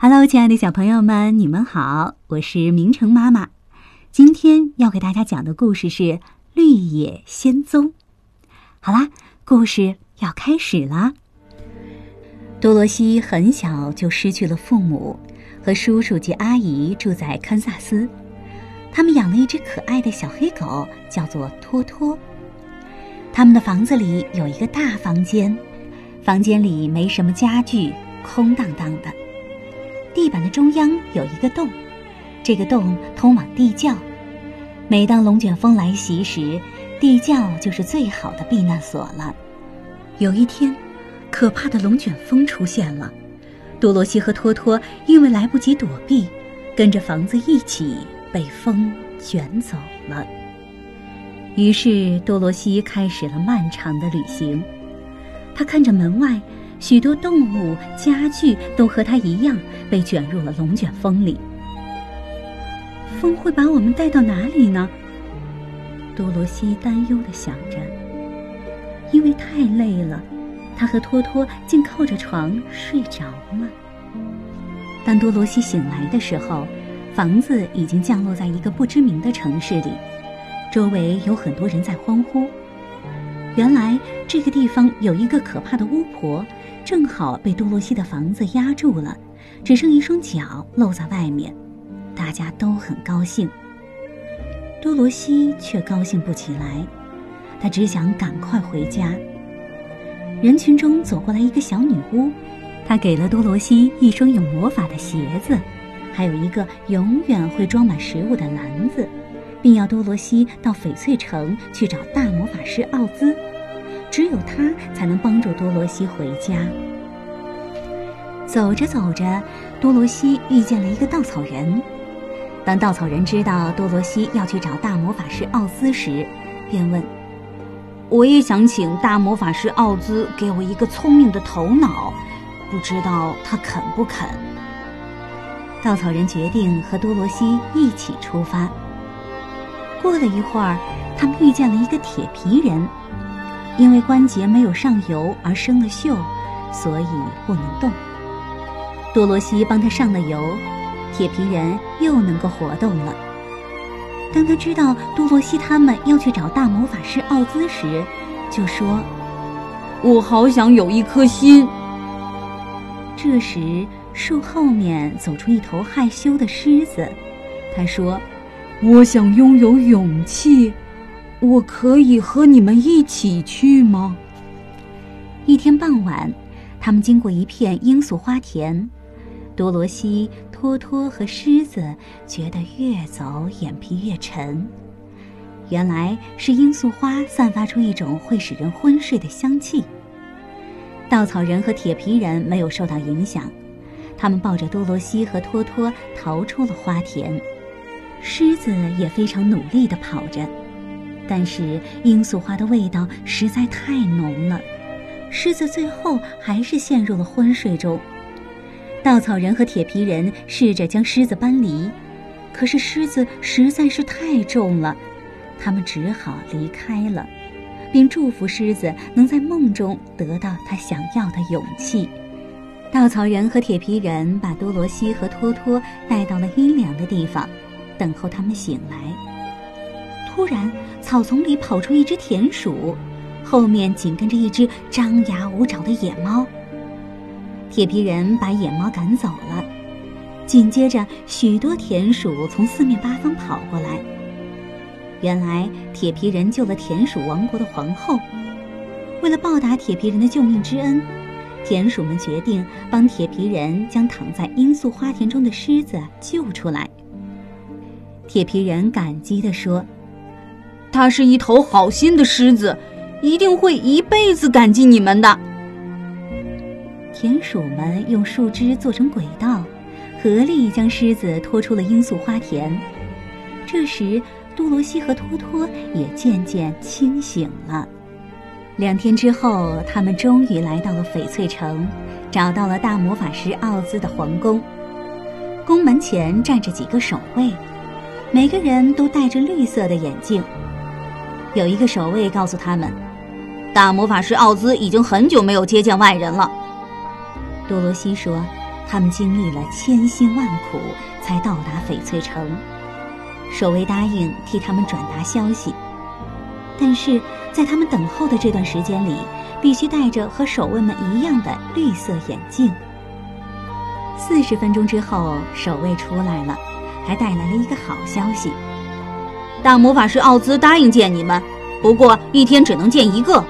Hello，亲爱的小朋友们，你们好，我是明成妈妈。今天要给大家讲的故事是《绿野仙踪》。好啦，故事要开始啦。多罗西很小就失去了父母，和叔叔及阿姨住在堪萨斯。他们养了一只可爱的小黑狗，叫做托托。他们的房子里有一个大房间，房间里没什么家具，空荡荡的。地板的中央有一个洞，这个洞通往地窖。每当龙卷风来袭时，地窖就是最好的避难所了。有一天，可怕的龙卷风出现了，多罗西和托托因为来不及躲避，跟着房子一起被风卷走了。于是，多罗西开始了漫长的旅行。他看着门外。许多动物、家具都和它一样被卷入了龙卷风里。风会把我们带到哪里呢？多罗西担忧地想着。因为太累了，他和托托竟靠着床睡着了。当多罗西醒来的时候，房子已经降落在一个不知名的城市里，周围有很多人在欢呼。原来这个地方有一个可怕的巫婆。正好被多罗西的房子压住了，只剩一双脚露在外面，大家都很高兴。多罗西却高兴不起来，他只想赶快回家。人群中走过来一个小女巫，她给了多罗西一双有魔法的鞋子，还有一个永远会装满食物的篮子，并要多罗西到翡翠城去找大魔法师奥兹。只有他才能帮助多罗西回家。走着走着，多罗西遇见了一个稻草人。当稻草人知道多罗西要去找大魔法师奥兹时，便问：“我也想请大魔法师奥兹给我一个聪明的头脑，不知道他肯不肯？”稻草人决定和多罗西一起出发。过了一会儿，他们遇见了一个铁皮人。因为关节没有上油而生了锈，所以不能动。多罗西帮他上了油，铁皮人又能够活动了。当他知道多罗西他们要去找大魔法师奥兹时，就说：“我好想有一颗心。”这时，树后面走出一头害羞的狮子，他说：“我想拥有勇气。”我可以和你们一起去吗？一天傍晚，他们经过一片罂粟花田，多罗西、托托和狮子觉得越走眼皮越沉。原来是罂粟花散发出一种会使人昏睡的香气。稻草人和铁皮人没有受到影响，他们抱着多罗西和托托逃出了花田。狮子也非常努力地跑着。但是罂粟花的味道实在太浓了，狮子最后还是陷入了昏睡中。稻草人和铁皮人试着将狮子搬离，可是狮子实在是太重了，他们只好离开了，并祝福狮子能在梦中得到他想要的勇气。稻草人和铁皮人把多罗西和托托带到了阴凉的地方，等候他们醒来。突然，草丛里跑出一只田鼠，后面紧跟着一只张牙舞爪的野猫。铁皮人把野猫赶走了，紧接着许多田鼠从四面八方跑过来。原来，铁皮人救了田鼠王国的皇后。为了报答铁皮人的救命之恩，田鼠们决定帮铁皮人将躺在罂粟花田中的狮子救出来。铁皮人感激地说。它是一头好心的狮子，一定会一辈子感激你们的。田鼠们用树枝做成轨道，合力将狮子拖出了罂粟花田。这时，多罗西和托托也渐渐清醒了。两天之后，他们终于来到了翡翠城，找到了大魔法师奥兹的皇宫。宫门前站着几个守卫，每个人都戴着绿色的眼镜。有一个守卫告诉他们，大魔法师奥兹已经很久没有接见外人了。多罗西说：“他们经历了千辛万苦才到达翡翠城。守卫答应替他们转达消息，但是在他们等候的这段时间里，必须戴着和守卫们一样的绿色眼镜。四十分钟之后，守卫出来了，还带来了一个好消息：大魔法师奥兹答应见你们，不过一天只能见一个。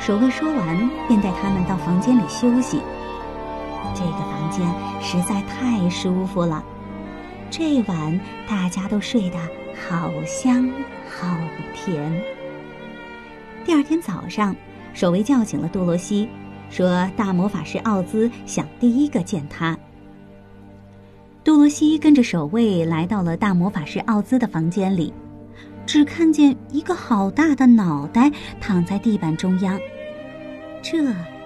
守卫说完，便带他们到房间里休息。这个房间实在太舒服了。这晚大家都睡得好香好甜。第二天早上，守卫叫醒了多罗西，说：“大魔法师奥兹想第一个见他。”多罗西跟着守卫来到了大魔法师奥兹的房间里，只看见一个好大的脑袋躺在地板中央，这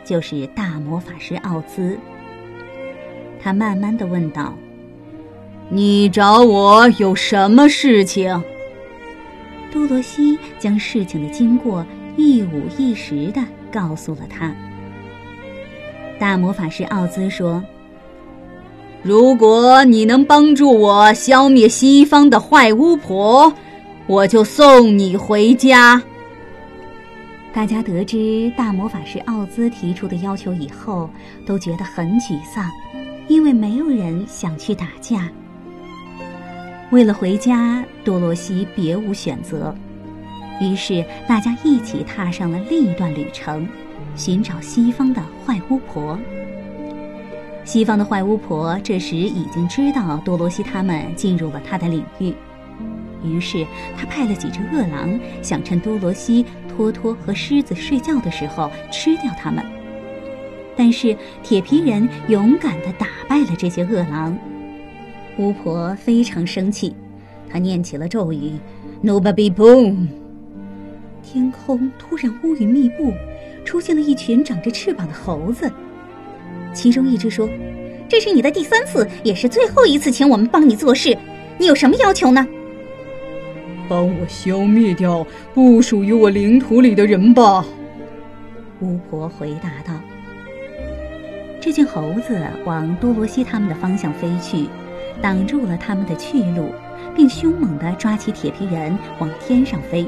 就是大魔法师奥兹。他慢慢的问道。你找我有什么事情？多罗西将事情的经过一五一十的告诉了他。大魔法师奥兹说：“如果你能帮助我消灭西方的坏巫婆，我就送你回家。”大家得知大魔法师奥兹提出的要求以后，都觉得很沮丧，因为没有人想去打架。为了回家，多罗西别无选择，于是大家一起踏上了另一段旅程，寻找西方的坏巫婆。西方的坏巫婆这时已经知道多罗西他们进入了他的领域，于是他派了几只饿狼，想趁多罗西、托托和狮子睡觉的时候吃掉他们。但是铁皮人勇敢地打败了这些饿狼。巫婆非常生气，她念起了咒语：“Nobody boom。”天空突然乌云密布，出现了一群长着翅膀的猴子。其中一只说：“这是你的第三次，也是最后一次，请我们帮你做事。你有什么要求呢？”“帮我消灭掉不属于我领土里的人吧。”巫婆回答道。这群猴子往多罗西他们的方向飞去。挡住了他们的去路，并凶猛地抓起铁皮人往天上飞。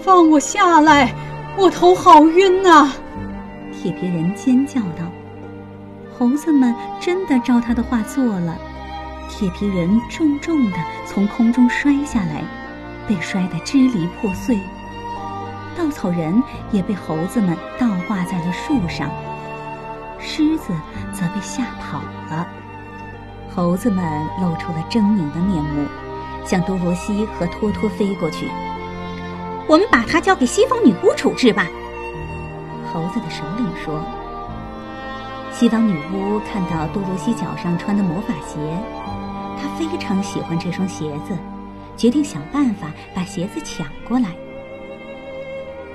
放我下来！我头好晕呐！铁皮人尖叫道。猴子们真的照他的话做了，铁皮人重重地从空中摔下来，被摔得支离破碎。稻草人也被猴子们倒挂在了树上，狮子则被吓跑了。猴子们露出了狰狞的面目，向多罗西和托托飞过去。我们把它交给西方女巫处置吧。猴子的首领说。西方女巫看到多罗西脚上穿的魔法鞋，她非常喜欢这双鞋子，决定想办法把鞋子抢过来。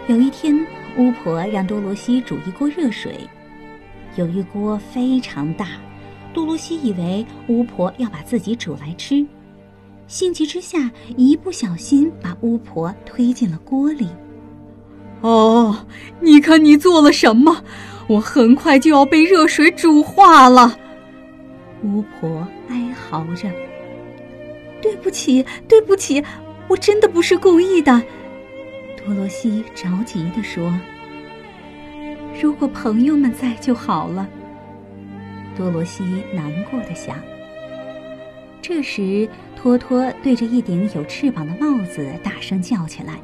有一天，巫婆让多罗西煮一锅热水，有一锅非常大。多罗西以为巫婆要把自己煮来吃，心急之下，一不小心把巫婆推进了锅里。哦，你看你做了什么！我很快就要被热水煮化了。巫婆哀嚎着：“对不起，对不起，我真的不是故意的。”多罗西着急地说：“如果朋友们在就好了。”多罗西难过的想。这时，托托对着一顶有翅膀的帽子大声叫起来。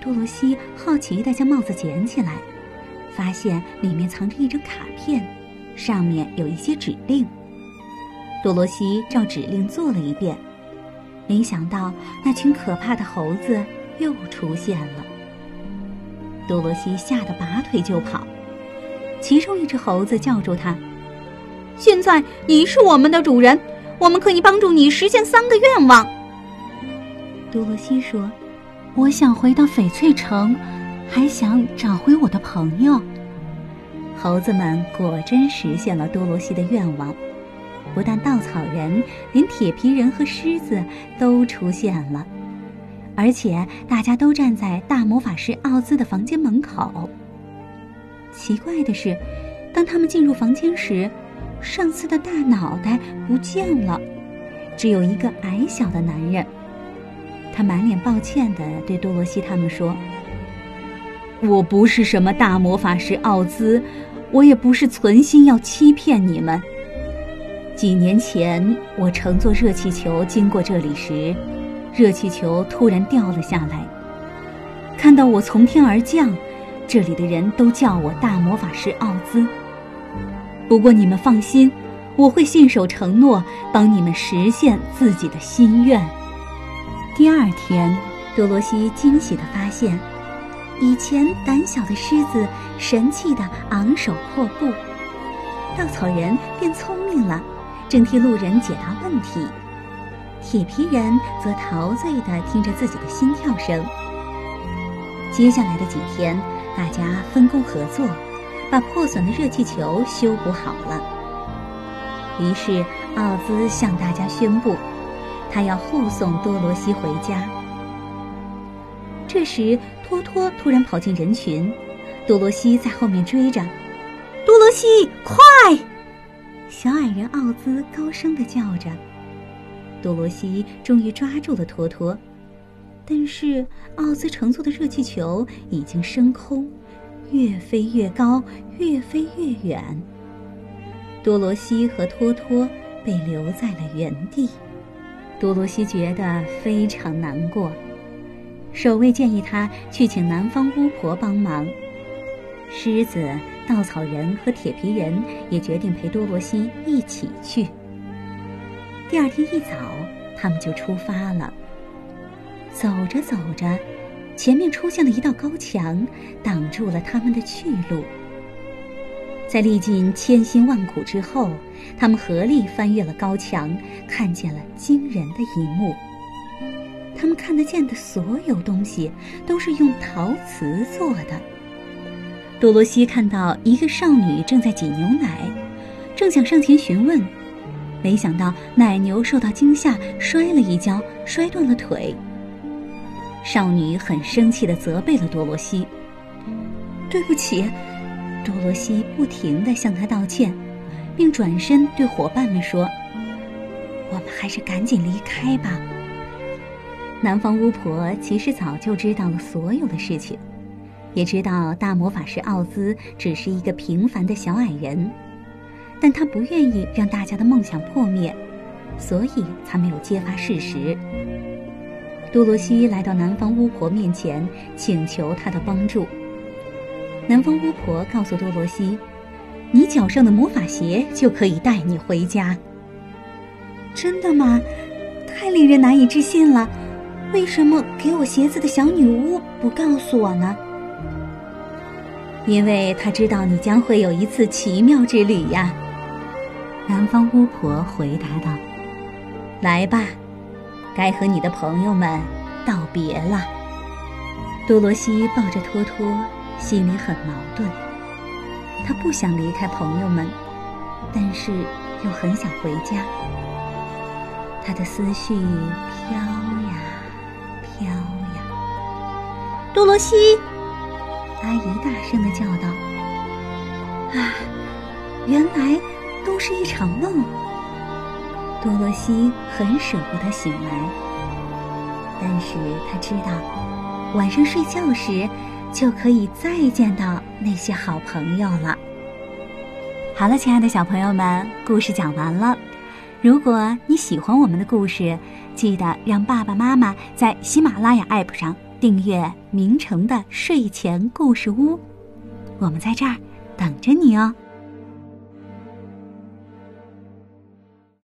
多罗西好奇的将帽子捡起来，发现里面藏着一张卡片，上面有一些指令。多罗西照指令做了一遍，没想到那群可怕的猴子又出现了。多罗西吓得拔腿就跑。其中一只猴子叫住他：“现在你是我们的主人，我们可以帮助你实现三个愿望。”多罗西说：“我想回到翡翠城，还想找回我的朋友。”猴子们果真实现了多罗西的愿望，不但稻草人，连铁皮人和狮子都出现了，而且大家都站在大魔法师奥兹的房间门口。奇怪的是，当他们进入房间时，上司的大脑袋不见了，只有一个矮小的男人。他满脸抱歉地对多罗西他们说：“我不是什么大魔法师奥兹，我也不是存心要欺骗你们。几年前，我乘坐热气球经过这里时，热气球突然掉了下来。看到我从天而降，这里的人都叫我大魔法师奥兹。不过你们放心，我会信守承诺，帮你们实现自己的心愿。”第二天，多罗西惊喜地发现，以前胆小的狮子神气地昂首阔步，稻草人变聪明了，正替路人解答问题，铁皮人则陶醉地听着自己的心跳声。接下来的几天，大家分工合作，把破损的热气球修补好了。于是，奥兹向大家宣布。他要护送多罗西回家。这时，托托突然跑进人群，多罗西在后面追着。多罗西，快！小矮人奥兹高声的叫着。多罗西终于抓住了托托，但是奥兹乘坐的热气球已经升空，越飞越高，越飞越远。多罗西和托托被留在了原地。多罗西觉得非常难过，守卫建议他去请南方巫婆帮忙。狮子、稻草人和铁皮人也决定陪多罗西一起去。第二天一早，他们就出发了。走着走着，前面出现了一道高墙，挡住了他们的去路。在历尽千辛万苦之后，他们合力翻越了高墙，看见了惊人的一幕。他们看得见的所有东西都是用陶瓷做的。多罗西看到一个少女正在挤牛奶，正想上前询问，没想到奶牛受到惊吓摔了一跤，摔断了腿。少女很生气地责备了多罗西：“对不起。”多罗西不停地向他道歉，并转身对伙伴们说：“我们还是赶紧离开吧。”南方巫婆其实早就知道了所有的事情，也知道大魔法师奥兹只是一个平凡的小矮人，但她不愿意让大家的梦想破灭，所以才没有揭发事实。多罗西来到南方巫婆面前，请求她的帮助。南方巫婆告诉多罗西：“你脚上的魔法鞋就可以带你回家。”真的吗？太令人难以置信了！为什么给我鞋子的小女巫不告诉我呢？因为她知道你将会有一次奇妙之旅呀。”南方巫婆回答道：“来吧，该和你的朋友们道别了。”多罗西抱着托托。心里很矛盾，他不想离开朋友们，但是又很想回家。他的思绪飘呀飘呀。多罗西，阿姨大声的叫道：“啊，原来都是一场梦。”多罗西很舍不得醒来，但是他知道，晚上睡觉时。就可以再见到那些好朋友了。好了，亲爱的小朋友们，故事讲完了。如果你喜欢我们的故事，记得让爸爸妈妈在喜马拉雅 APP 上订阅《明成的睡前故事屋》，我们在这儿等着你哦。